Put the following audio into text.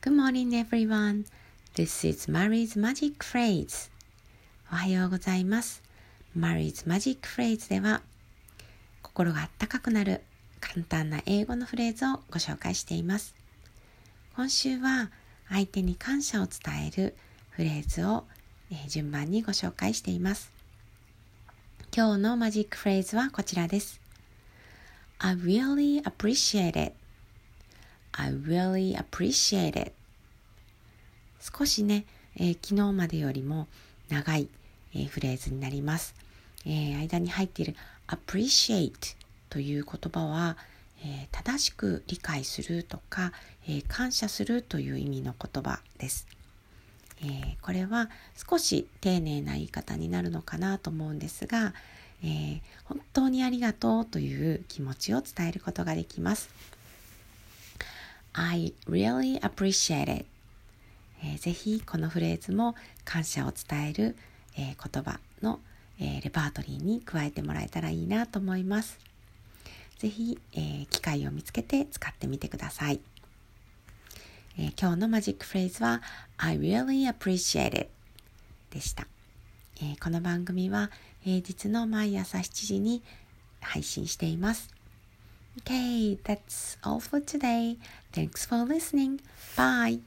Good morning everyone. This is Mary's Magic Phrase. おはようございます。Mary's Magic Phrase では心があったかくなる簡単な英語のフレーズをご紹介しています。今週は相手に感謝を伝えるフレーズを、えー、順番にご紹介しています。今日のマジックフレーズはこちらです。I really appreciate it. I really appreciate it. 少しね、えー、昨日までよりも長い、えー、フレーズになります。えー、間に入っている appreciate という言葉は、え正しく理解するとか、え感謝するという意味の言葉です。えこれは少し丁寧な言い方になるのかなと思うんですが、え本当にありがとうという気持ちを伝えることができます。I really appreciate it えー、ぜひこのフレーズも感謝を伝える、えー、言葉の、えー、レパートリーに加えてもらえたらいいなと思います。ぜひ、えー、機会を見つけて使ってみてください。えー、今日のマジックフレーズは I really appreciate it でした。えー、この番組は平日の毎朝7時に配信しています。Okay, that's all for today. Thanks for listening. Bye.